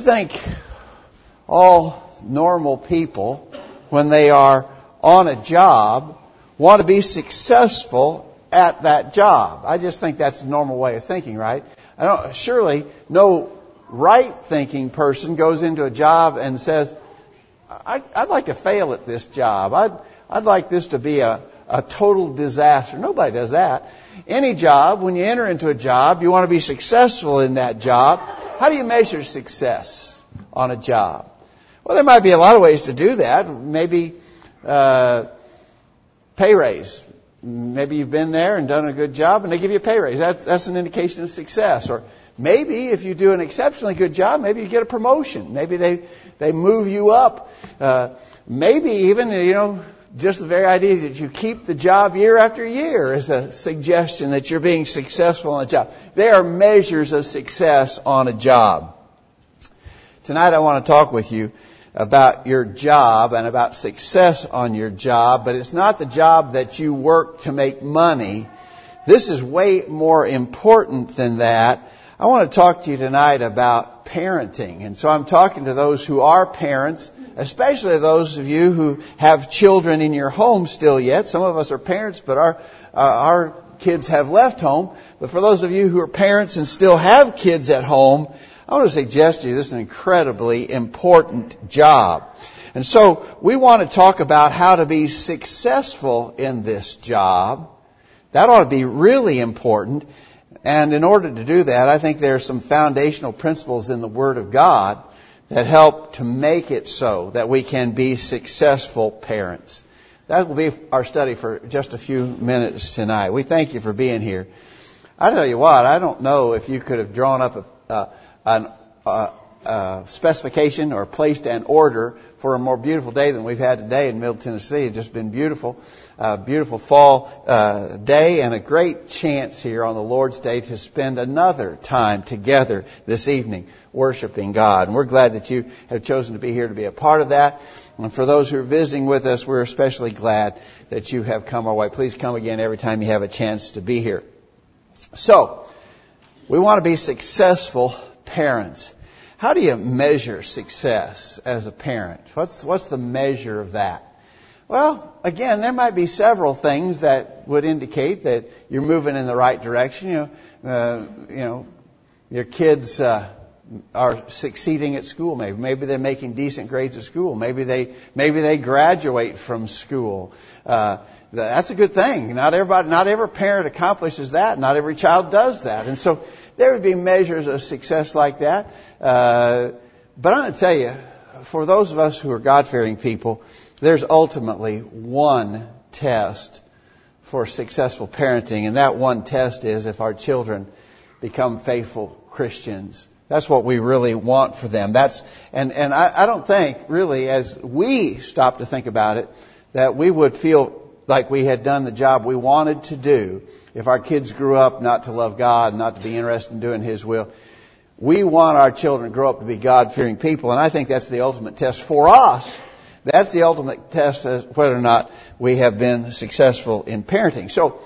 I think all normal people, when they are on a job, want to be successful at that job. I just think that's a normal way of thinking, right? I don't, surely no right thinking person goes into a job and says, I'd, I'd like to fail at this job. I'd, I'd like this to be a, a total disaster. Nobody does that. Any job, when you enter into a job, you want to be successful in that job. How do you measure success on a job? Well, there might be a lot of ways to do that. Maybe uh, pay raise. Maybe you've been there and done a good job, and they give you a pay raise. That's, that's an indication of success. Or maybe if you do an exceptionally good job, maybe you get a promotion. Maybe they they move you up. Uh, maybe even you know just the very idea that you keep the job year after year is a suggestion that you're being successful on a job. They are measures of success on a job. Tonight I want to talk with you about your job and about success on your job, but it's not the job that you work to make money. This is way more important than that. I want to talk to you tonight about parenting. And so I'm talking to those who are parents, especially those of you who have children in your home still yet. Some of us are parents, but our, uh, our kids have left home. But for those of you who are parents and still have kids at home, I want to suggest to you this is an incredibly important job. And so we want to talk about how to be successful in this job. That ought to be really important. And in order to do that, I think there are some foundational principles in the Word of God that help to make it so that we can be successful parents. That will be our study for just a few minutes tonight. We thank you for being here. I tell you what, I don't know if you could have drawn up a, a an, uh, uh, specification or placed an order for a more beautiful day than we've had today in Middle Tennessee. It's just been beautiful, uh, beautiful fall uh, day, and a great chance here on the Lord's Day to spend another time together this evening worshiping God. And we're glad that you have chosen to be here to be a part of that. And for those who are visiting with us, we're especially glad that you have come our way. Please come again every time you have a chance to be here. So, we want to be successful parents. How do you measure success as a parent? What's, what's the measure of that? Well, again, there might be several things that would indicate that you're moving in the right direction. You know, uh, you know, your kids uh, are succeeding at school. Maybe, maybe they're making decent grades at school. Maybe they, maybe they graduate from school. Uh, that's a good thing. Not everybody, not every parent accomplishes that. Not every child does that. And so there would be measures of success like that. Uh, but I'm going to tell you, for those of us who are God-fearing people, there's ultimately one test for successful parenting, and that one test is if our children become faithful Christians. That's what we really want for them. That's and and I, I don't think really as we stop to think about it that we would feel like we had done the job we wanted to do if our kids grew up not to love God, not to be interested in doing His will. We want our children to grow up to be God fearing people, and I think that's the ultimate test for us. That's the ultimate test as whether or not we have been successful in parenting. So,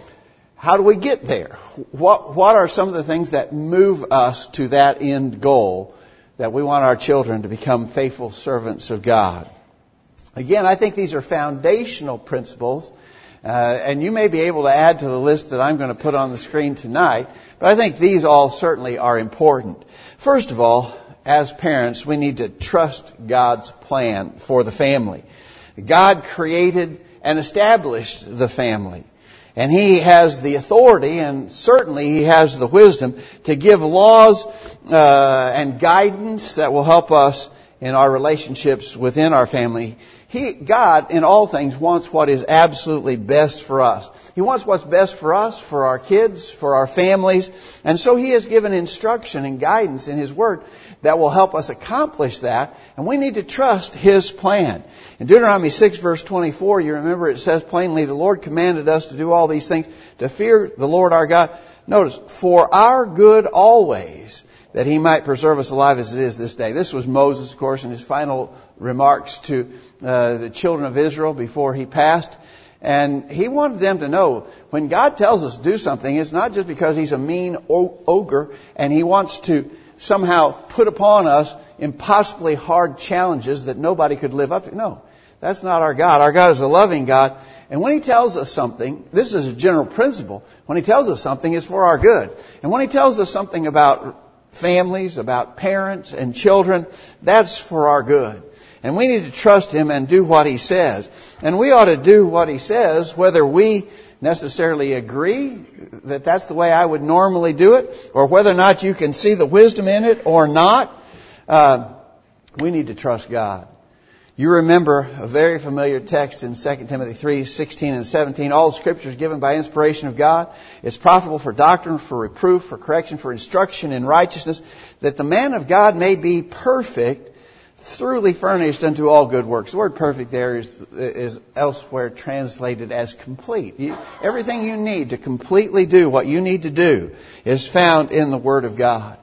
how do we get there? What, what are some of the things that move us to that end goal that we want our children to become faithful servants of God? Again, I think these are foundational principles uh, and you may be able to add to the list that I'm going to put on the screen tonight, but I think these all certainly are important. First of all, as parents, we need to trust God's plan for the family. God created and established the family. And He has the authority and certainly He has the wisdom to give laws uh, and guidance that will help us in our relationships within our family. He, God, in all things, wants what is absolutely best for us. He wants what's best for us, for our kids, for our families. And so He has given instruction and guidance in His Word that will help us accomplish that. And we need to trust His plan. In Deuteronomy 6 verse 24, you remember it says plainly, the Lord commanded us to do all these things, to fear the Lord our God. Notice, for our good always that he might preserve us alive as it is this day. This was Moses, of course, in his final remarks to uh, the children of Israel before he passed. And he wanted them to know when God tells us to do something, it's not just because he's a mean ogre and he wants to somehow put upon us impossibly hard challenges that nobody could live up to. No, that's not our God. Our God is a loving God. And when He tells us something, this is a general principle. When He tells us something, it's for our good. And when He tells us something about families, about parents and children, that's for our good. And we need to trust Him and do what He says. And we ought to do what He says, whether we necessarily agree that that's the way I would normally do it, or whether or not you can see the wisdom in it or not. Uh, we need to trust God. You remember a very familiar text in 2 Timothy 3, 16 and 17. All scripture is given by inspiration of God. It's profitable for doctrine, for reproof, for correction, for instruction in righteousness, that the man of God may be perfect, thoroughly furnished unto all good works. The word perfect there is, is elsewhere translated as complete. You, everything you need to completely do what you need to do is found in the Word of God.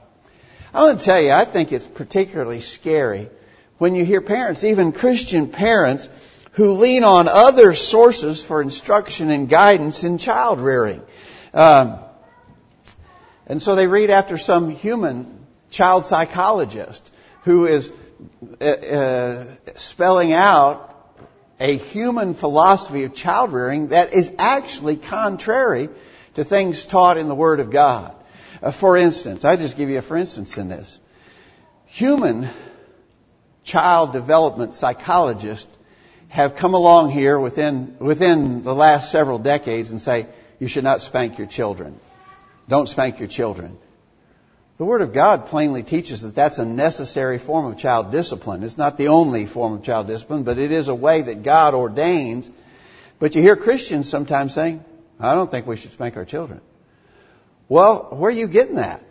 I want to tell you, I think it's particularly scary when you hear parents, even Christian parents, who lean on other sources for instruction and guidance in child rearing. Um, and so they read after some human child psychologist who is uh, uh, spelling out a human philosophy of child rearing that is actually contrary to things taught in the Word of God. Uh, for instance, I just give you a for instance in this. Human child development psychologists have come along here within, within the last several decades and say, you should not spank your children. Don't spank your children. The Word of God plainly teaches that that's a necessary form of child discipline. It's not the only form of child discipline, but it is a way that God ordains. But you hear Christians sometimes saying, I don't think we should spank our children. Well, where are you getting that?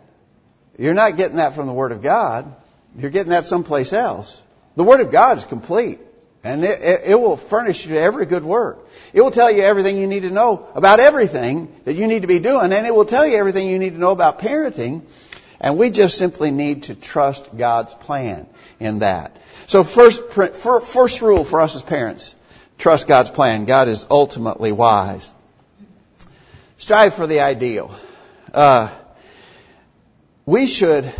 You're not getting that from the Word of God. You're getting that someplace else. The Word of God is complete. And it, it, will furnish you every good work. It will tell you everything you need to know about everything that you need to be doing. And it will tell you everything you need to know about parenting. And we just simply need to trust God's plan in that. So first, first rule for us as parents, trust God's plan. God is ultimately wise. Strive for the ideal. Uh, we should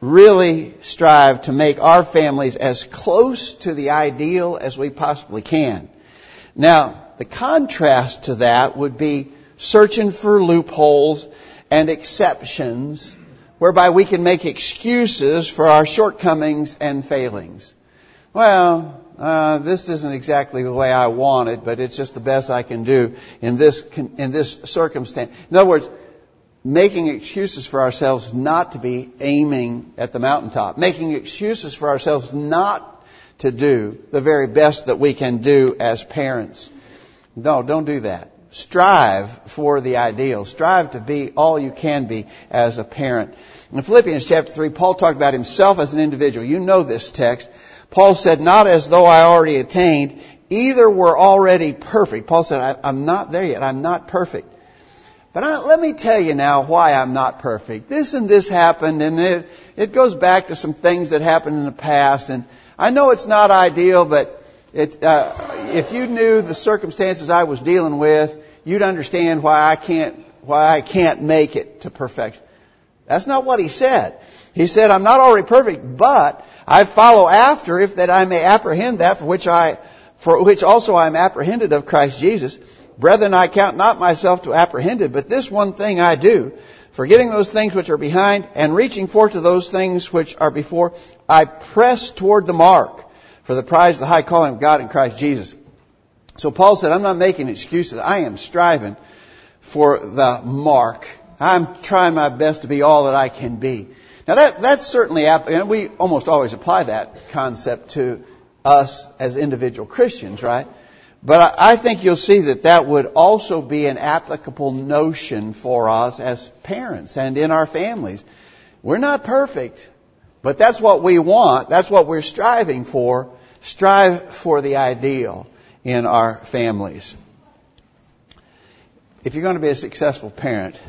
really strive to make our families as close to the ideal as we possibly can. Now, the contrast to that would be searching for loopholes and exceptions whereby we can make excuses for our shortcomings and failings. Well, uh, this isn't exactly the way I want it, but it's just the best I can do in this in this circumstance. In other words, making excuses for ourselves not to be aiming at the mountaintop, making excuses for ourselves not to do the very best that we can do as parents. No, don't do that. Strive for the ideal. Strive to be all you can be as a parent. In Philippians chapter 3, Paul talked about himself as an individual. You know this text. Paul said, not as though I already attained, either were already perfect. Paul said, I'm not there yet. I'm not perfect. But I, let me tell you now why I'm not perfect. This and this happened, and it, it goes back to some things that happened in the past. And I know it's not ideal, but it, uh, if you knew the circumstances I was dealing with, you'd understand why I can't why I can't make it to perfection. That's not what he said. He said, I'm not already perfect, but I follow after if that I may apprehend that for which I, for which also I am apprehended of Christ Jesus. Brethren, I count not myself to apprehended, but this one thing I do, forgetting those things which are behind and reaching forth to those things which are before, I press toward the mark for the prize of the high calling of God in Christ Jesus. So Paul said, I'm not making excuses. I am striving for the mark. I'm trying my best to be all that I can be. Now that, that's certainly, and we almost always apply that concept to us as individual Christians, right? But I think you'll see that that would also be an applicable notion for us as parents and in our families. We're not perfect, but that's what we want. That's what we're striving for. Strive for the ideal in our families. If you're going to be a successful parent,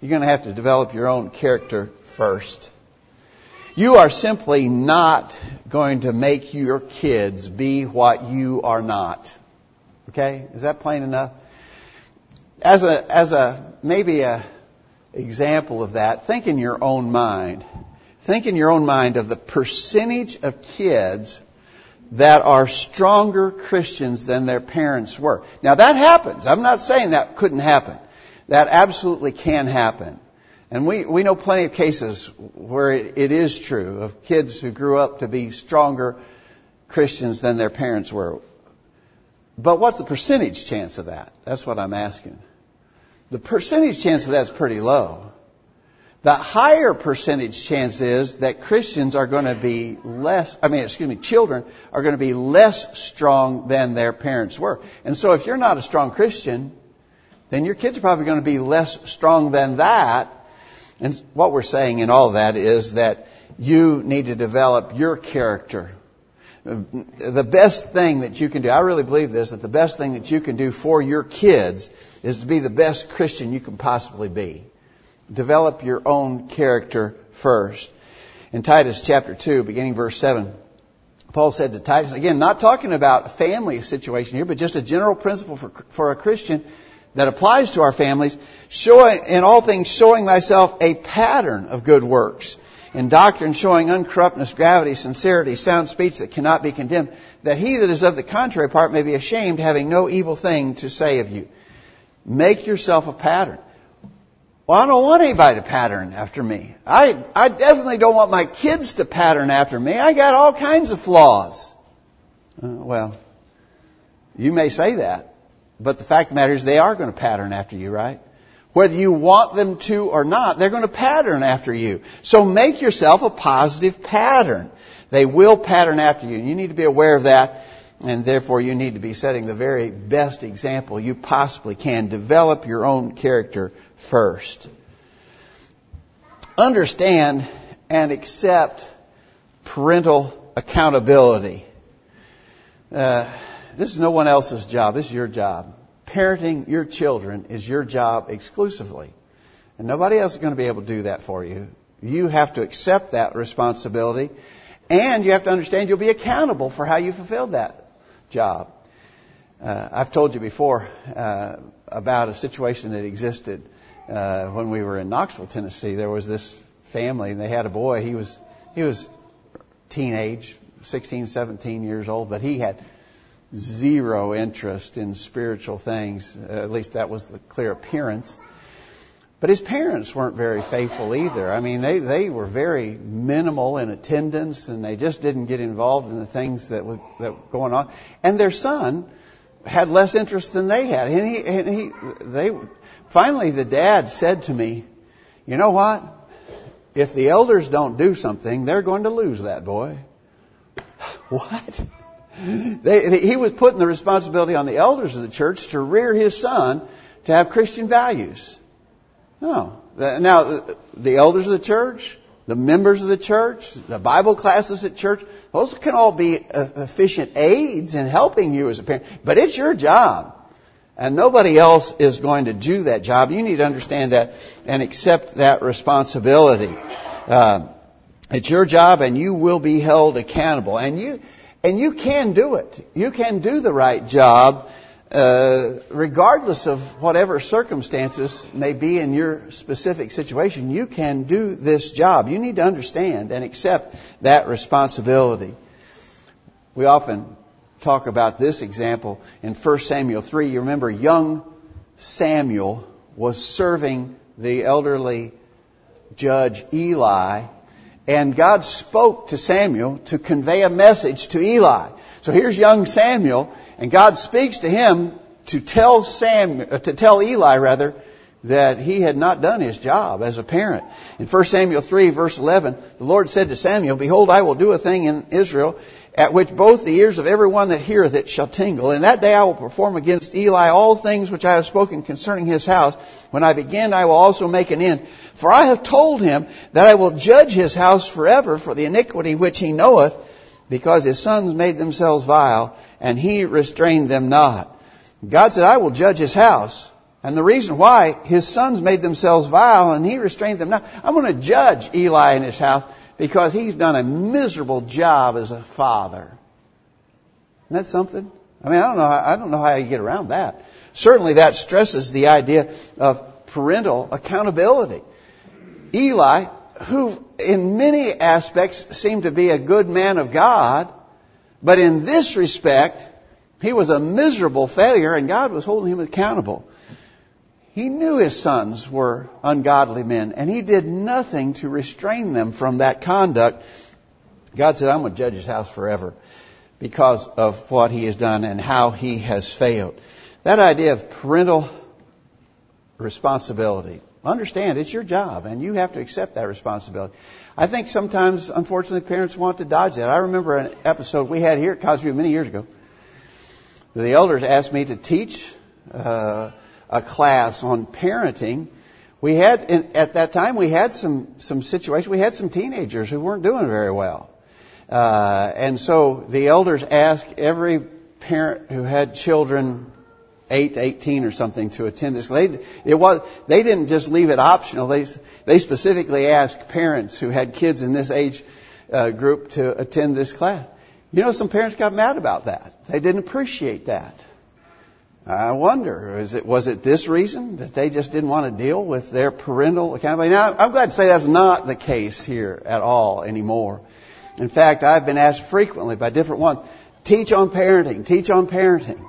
you're going to have to develop your own character first. You are simply not going to make your kids be what you are not. Okay? Is that plain enough? As a, as a, maybe a example of that, think in your own mind. think in your own mind of the percentage of kids that are stronger Christians than their parents were. Now that happens. I'm not saying that couldn't happen. That absolutely can happen. And we, we know plenty of cases where it, it is true of kids who grew up to be stronger Christians than their parents were. But what's the percentage chance of that? That's what I'm asking. The percentage chance of that's pretty low. The higher percentage chance is that Christians are going to be less, I mean, excuse me, children are going to be less strong than their parents were. And so if you're not a strong Christian, then your kids are probably going to be less strong than that. And what we're saying in all that is that you need to develop your character. The best thing that you can do, I really believe this, that the best thing that you can do for your kids is to be the best Christian you can possibly be. Develop your own character first. In Titus chapter 2, beginning verse 7, Paul said to Titus, again, not talking about a family situation here, but just a general principle for, for a Christian that applies to our families, showing, in all things showing thyself a pattern of good works, in doctrine showing uncorruptness, gravity, sincerity, sound speech that cannot be condemned, that he that is of the contrary part may be ashamed, having no evil thing to say of you. Make yourself a pattern. Well, I don't want anybody to pattern after me. I, I definitely don't want my kids to pattern after me. I got all kinds of flaws. Uh, well, you may say that, but the fact of the matter is they are going to pattern after you, right? Whether you want them to or not, they're going to pattern after you. So make yourself a positive pattern. They will pattern after you. And you need to be aware of that. And therefore you need to be setting the very best example you possibly can. Develop your own character first. Understand and accept parental accountability. Uh, this is no one else's job. This is your job. Parenting your children is your job exclusively. And nobody else is going to be able to do that for you. You have to accept that responsibility and you have to understand you'll be accountable for how you fulfilled that job. Uh, I've told you before uh, about a situation that existed uh, when we were in Knoxville, Tennessee, there was this family and they had a boy. He was he was teenage, 16, 17 years old, but he had zero interest in spiritual things. At least that was the clear appearance. But his parents weren't very faithful either. I mean, they, they were very minimal in attendance and they just didn't get involved in the things that were, that were going on. And their son had less interest than they had. And he, and he, they, Finally, the dad said to me, You know what? If the elders don't do something, they're going to lose that boy. what? They, they, he was putting the responsibility on the elders of the church to rear his son to have Christian values. No. Now, the elders of the church, the members of the church, the Bible classes at church, those can all be efficient aids in helping you as a parent. But it's your job and nobody else is going to do that job. You need to understand that and accept that responsibility. Uh, it's your job and you will be held accountable. And you, and you can do it. You can do the right job, uh, regardless of whatever circumstances may be in your specific situation. You can do this job. You need to understand and accept that responsibility. We often talk about this example in 1 Samuel 3. You remember young Samuel was serving the elderly judge Eli, and God spoke to Samuel to convey a message to Eli. So here's young Samuel, and God speaks to him to tell Sam, uh, to tell Eli rather, that he had not done his job as a parent. In 1 Samuel 3 verse 11, the Lord said to Samuel, Behold, I will do a thing in Israel at which both the ears of every one that heareth it shall tingle. In that day I will perform against Eli all things which I have spoken concerning his house. When I begin, I will also make an end. For I have told him that I will judge his house forever for the iniquity which he knoweth, because his sons made themselves vile, and he restrained them not. God said, I will judge his house. And the reason why his sons made themselves vile and he restrained them not, I'm going to judge Eli and his house because he's done a miserable job as a father. Isn't that something? I mean, I don't know. I don't know how you get around that. Certainly, that stresses the idea of parental accountability. Eli, who in many aspects seemed to be a good man of God, but in this respect, he was a miserable failure and God was holding him accountable. He knew his sons were ungodly men and he did nothing to restrain them from that conduct. God said, I'm going to judge his house forever because of what he has done and how he has failed. That idea of parental responsibility. Understand, it's your job and you have to accept that responsibility. I think sometimes, unfortunately, parents want to dodge that. I remember an episode we had here at Cosview many years ago. The elders asked me to teach uh, a class on parenting. We had, at that time, we had some, some situations, we had some teenagers who weren't doing very well. Uh, and so the elders asked every parent who had children 8 to 18 or something to attend this. They, it was, they didn't just leave it optional. They, they specifically asked parents who had kids in this age uh, group to attend this class. You know, some parents got mad about that. They didn't appreciate that. I wonder, is it, was it this reason that they just didn't want to deal with their parental accountability? Now, I'm glad to say that's not the case here at all anymore. In fact, I've been asked frequently by different ones, teach on parenting, teach on parenting.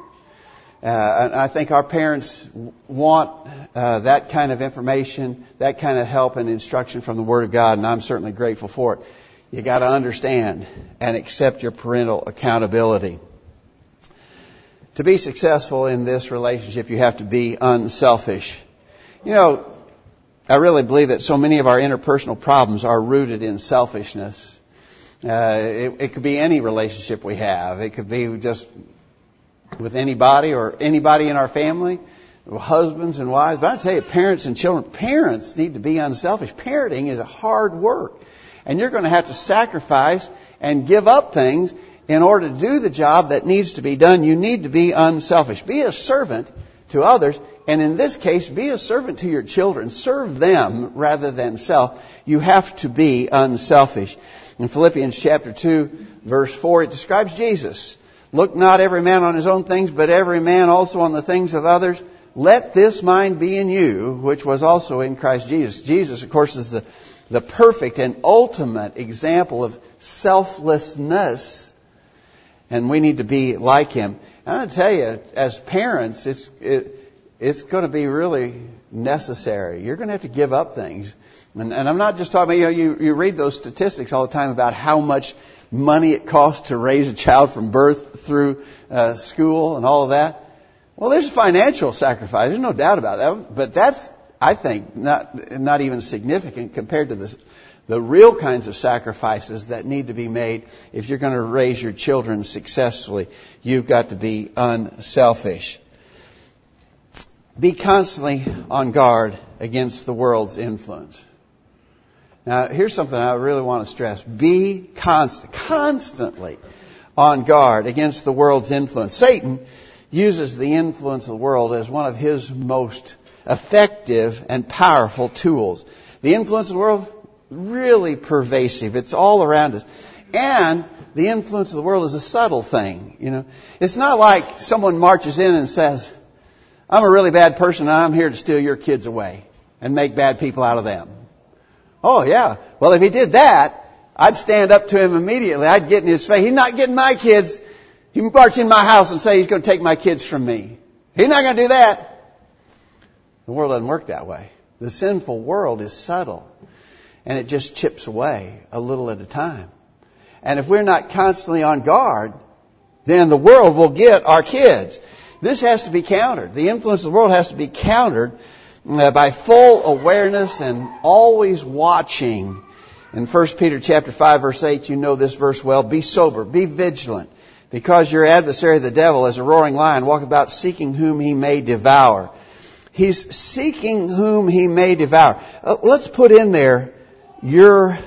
Uh, and I think our parents want uh, that kind of information, that kind of help and instruction from the Word of God, and I'm certainly grateful for it. You got to understand and accept your parental accountability. To be successful in this relationship, you have to be unselfish. You know, I really believe that so many of our interpersonal problems are rooted in selfishness. Uh, it, it could be any relationship we have. It could be just with anybody or anybody in our family, husbands and wives. But I tell you, parents and children, parents need to be unselfish. Parenting is a hard work. And you're going to have to sacrifice and give up things in order to do the job that needs to be done, you need to be unselfish. Be a servant to others, and in this case, be a servant to your children. Serve them rather than self. You have to be unselfish. In Philippians chapter 2, verse 4, it describes Jesus. Look not every man on his own things, but every man also on the things of others. Let this mind be in you, which was also in Christ Jesus. Jesus, of course, is the, the perfect and ultimate example of selflessness and we need to be like him. And I tell you, as parents, it's it, it's going to be really necessary. You're going to have to give up things, and, and I'm not just talking about you know you you read those statistics all the time about how much money it costs to raise a child from birth through uh, school and all of that. Well, there's financial sacrifice. There's no doubt about that, but that's I think not not even significant compared to the the real kinds of sacrifices that need to be made if you're going to raise your children successfully. You've got to be unselfish. Be constantly on guard against the world's influence. Now, here's something I really want to stress. Be constant, constantly on guard against the world's influence. Satan uses the influence of the world as one of his most effective and powerful tools. The influence of the world, really pervasive. It's all around us. And the influence of the world is a subtle thing, you know. It's not like someone marches in and says, I'm a really bad person and I'm here to steal your kids away and make bad people out of them. Oh yeah. Well, if he did that, I'd stand up to him immediately. I'd get in his face. He's not getting my kids. He can march in my house and say he's going to take my kids from me. He's not going to do that. The world doesn't work that way. The sinful world is subtle and it just chips away a little at a time. And if we're not constantly on guard, then the world will get our kids. This has to be countered. The influence of the world has to be countered uh, by full awareness and always watching. In 1 Peter chapter 5 verse 8, you know this verse well. Be sober, be vigilant, because your adversary the devil as a roaring lion walketh about seeking whom he may devour. He's seeking whom he may devour. Uh, let's put in there your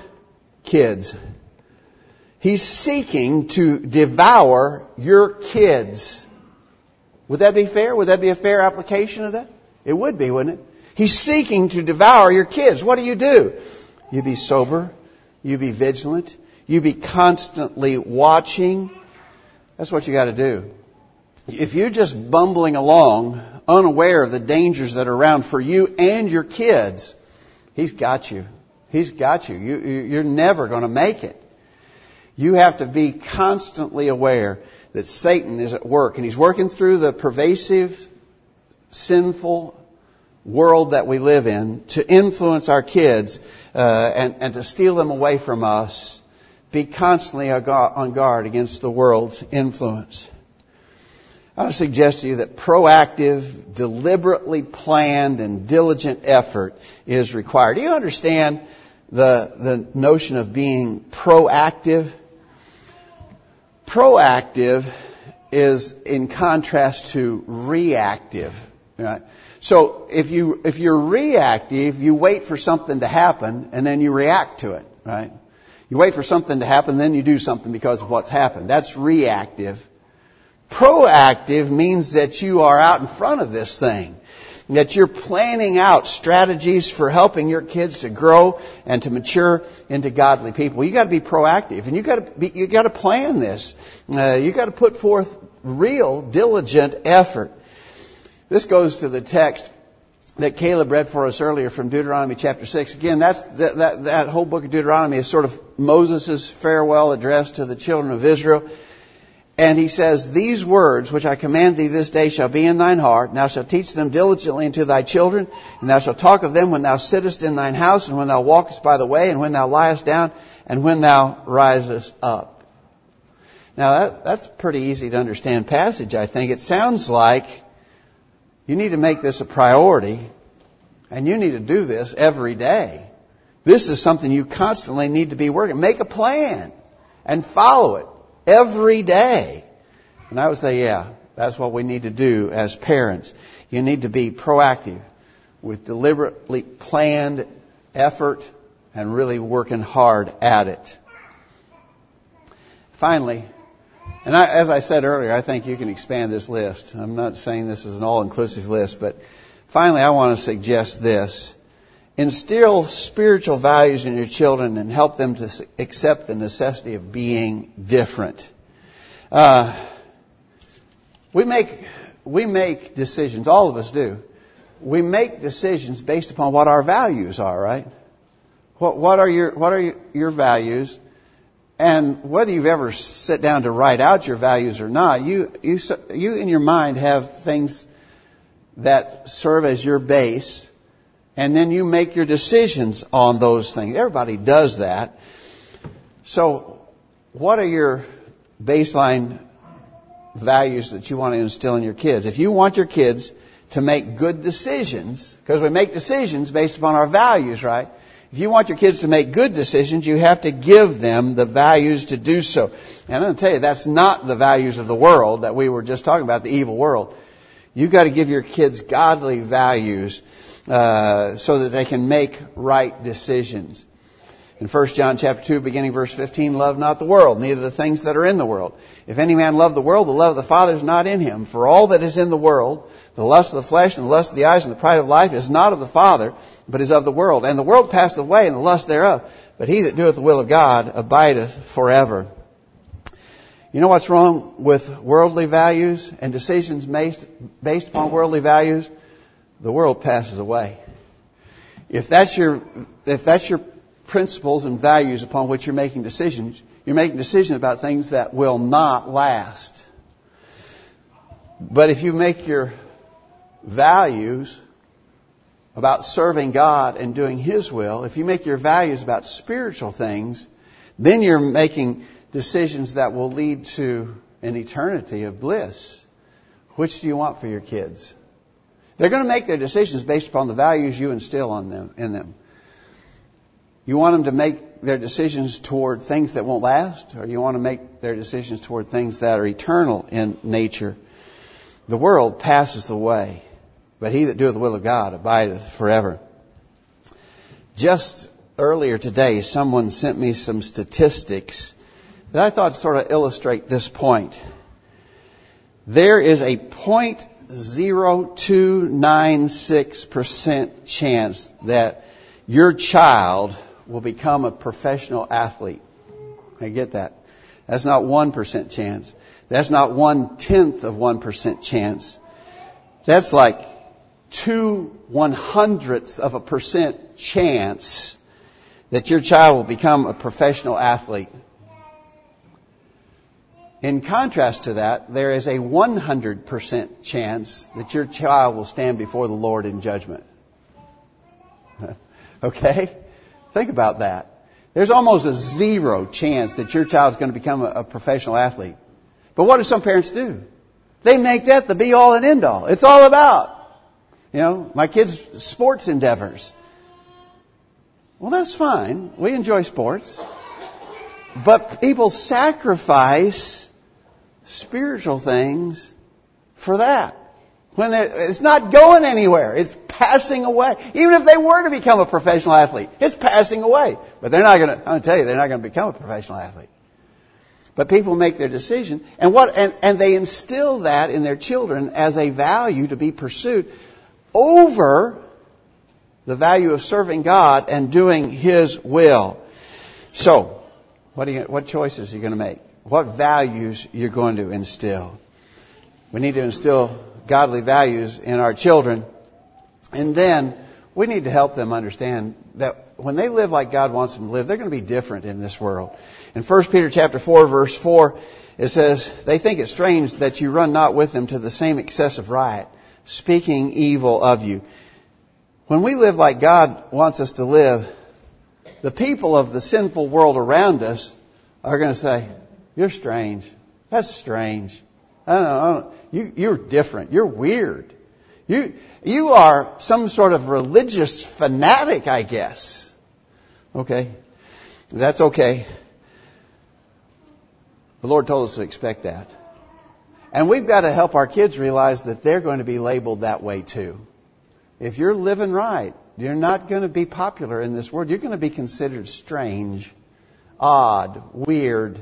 kids. He's seeking to devour your kids. Would that be fair? Would that be a fair application of that? It would be, wouldn't it? He's seeking to devour your kids. What do you do? You be sober. You be vigilant. You be constantly watching. That's what you got to do. If you're just bumbling along, unaware of the dangers that are around for you and your kids, He's got you. He's got you. you you're never going to make it. You have to be constantly aware that Satan is at work and he's working through the pervasive, sinful world that we live in to influence our kids uh, and, and to steal them away from us. Be constantly on guard against the world's influence. I would suggest to you that proactive, deliberately planned, and diligent effort is required. Do you understand the, the notion of being proactive? Proactive is in contrast to reactive. Right? So if you if you're reactive, you wait for something to happen and then you react to it, right? You wait for something to happen, then you do something because of what's happened. That's reactive. Proactive means that you are out in front of this thing that you're planning out strategies for helping your kids to grow and to mature into godly people. You got to be proactive, and you got to be, you got to plan this. Uh, you got to put forth real, diligent effort. This goes to the text that Caleb read for us earlier from Deuteronomy chapter 6. Again, that's, that, that, that whole book of Deuteronomy is sort of Moses' farewell address to the children of Israel. And he says, These words which I command thee this day shall be in thine heart, and thou shalt teach them diligently unto thy children, and thou shalt talk of them when thou sittest in thine house, and when thou walkest by the way, and when thou liest down, and when thou risest up. Now that, that's a pretty easy to understand passage, I think. It sounds like you need to make this a priority, and you need to do this every day. This is something you constantly need to be working. Make a plan and follow it every day. And I would say, yeah, that's what we need to do as parents. You need to be proactive with deliberately planned effort and really working hard at it. Finally, and I, as I said earlier, I think you can expand this list. I'm not saying this is an all-inclusive list, but finally I want to suggest this. Instill spiritual values in your children and help them to accept the necessity of being different. Uh, we make we make decisions. All of us do. We make decisions based upon what our values are. Right? What, what are your what are your values? And whether you've ever sat down to write out your values or not, you you you in your mind have things that serve as your base and then you make your decisions on those things. Everybody does that. So, what are your baseline values that you want to instill in your kids? If you want your kids to make good decisions, because we make decisions based upon our values, right? If you want your kids to make good decisions, you have to give them the values to do so. And I'm going to tell you, that's not the values of the world that we were just talking about, the evil world. You've got to give your kids godly values uh, so that they can make right decisions. In 1 John chapter 2, beginning verse 15, love not the world, neither the things that are in the world. If any man love the world, the love of the Father is not in him. For all that is in the world, the lust of the flesh and the lust of the eyes and the pride of life is not of the Father, but is of the world. And the world passeth away and the lust thereof. But he that doeth the will of God abideth forever. You know what's wrong with worldly values and decisions based, based upon worldly values? the world passes away. If that's your, if that's your principles and values upon which you're making decisions, you're making decisions about things that will not last. But if you make your values about serving God and doing His will, if you make your values about spiritual things, then you're making decisions that will lead to an eternity of bliss. Which do you want for your kids? They're going to make their decisions based upon the values you instill on them, in them. You want them to make their decisions toward things that won't last, or you want to make their decisions toward things that are eternal in nature. The world passes away, but he that doeth the will of God abideth forever. Just earlier today, someone sent me some statistics that I thought sort of illustrate this point. There is a 0.0296% chance that your child will become a professional athlete. I get that. That's not 1% chance. That's not one tenth of 1% chance. That's like two one hundredths of a percent chance that your child will become a professional athlete. In contrast to that, there is a 100% chance that your child will stand before the Lord in judgment. okay? Think about that. There's almost a zero chance that your child is going to become a, a professional athlete. But what do some parents do? They make that the be all and end all. It's all about, you know, my kids' sports endeavors. Well, that's fine. We enjoy sports. But people sacrifice spiritual things for that. When it's not going anywhere. It's passing away. Even if they were to become a professional athlete, it's passing away. But they're not going to, I'm going to tell you, they're not going to become a professional athlete. But people make their decision, and what, and, and they instill that in their children as a value to be pursued over the value of serving God and doing His will. So, what, you, what choices are you going to make? What values you're going to instill? We need to instill godly values in our children. And then we need to help them understand that when they live like God wants them to live, they're going to be different in this world. In 1 Peter chapter 4 verse 4, it says, they think it strange that you run not with them to the same excessive riot, speaking evil of you. When we live like God wants us to live, the people of the sinful world around us are going to say, you're strange. That's strange. I don't know. I don't, you, you're different. You're weird. You, you are some sort of religious fanatic, I guess. Okay. That's okay. The Lord told us to expect that. And we've got to help our kids realize that they're going to be labeled that way too. If you're living right, you're not going to be popular in this world. You're going to be considered strange, odd, weird.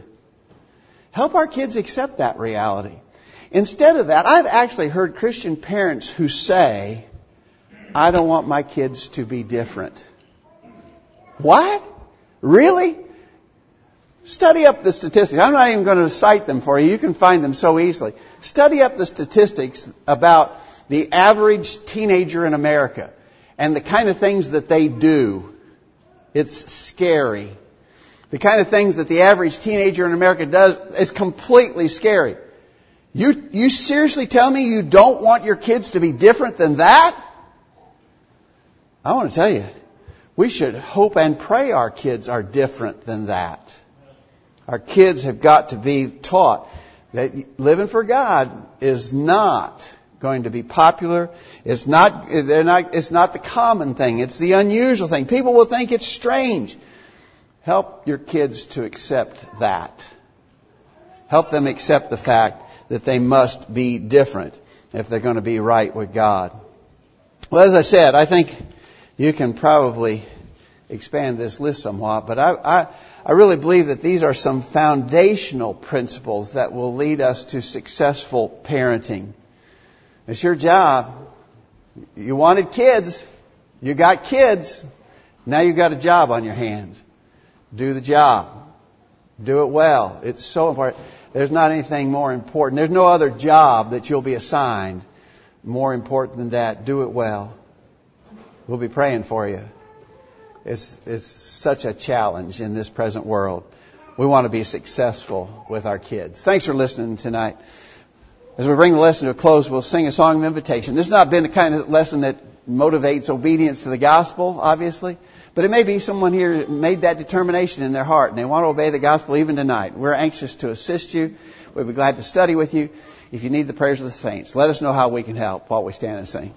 Help our kids accept that reality. Instead of that, I've actually heard Christian parents who say, I don't want my kids to be different. What? Really? Study up the statistics. I'm not even going to cite them for you. You can find them so easily. Study up the statistics about the average teenager in America and the kind of things that they do. It's scary. The kind of things that the average teenager in America does is completely scary. You, you seriously tell me you don't want your kids to be different than that? I want to tell you, we should hope and pray our kids are different than that. Our kids have got to be taught that living for God is not going to be popular. It's not, they're not, it's not the common thing. It's the unusual thing. People will think it's strange. Help your kids to accept that. Help them accept the fact that they must be different if they're going to be right with God. Well, as I said, I think you can probably expand this list somewhat, but I, I, I really believe that these are some foundational principles that will lead us to successful parenting. It's your job. You wanted kids. You got kids. Now you've got a job on your hands. Do the job. Do it well. It's so important. There's not anything more important. There's no other job that you'll be assigned more important than that. Do it well. We'll be praying for you. It's, it's such a challenge in this present world. We want to be successful with our kids. Thanks for listening tonight. As we bring the lesson to a close, we'll sing a song of invitation. This has not been the kind of lesson that motivates obedience to the gospel, obviously. But it may be someone here made that determination in their heart and they want to obey the gospel even tonight. We're anxious to assist you. We'd be glad to study with you. If you need the prayers of the saints, let us know how we can help while we stand and sing.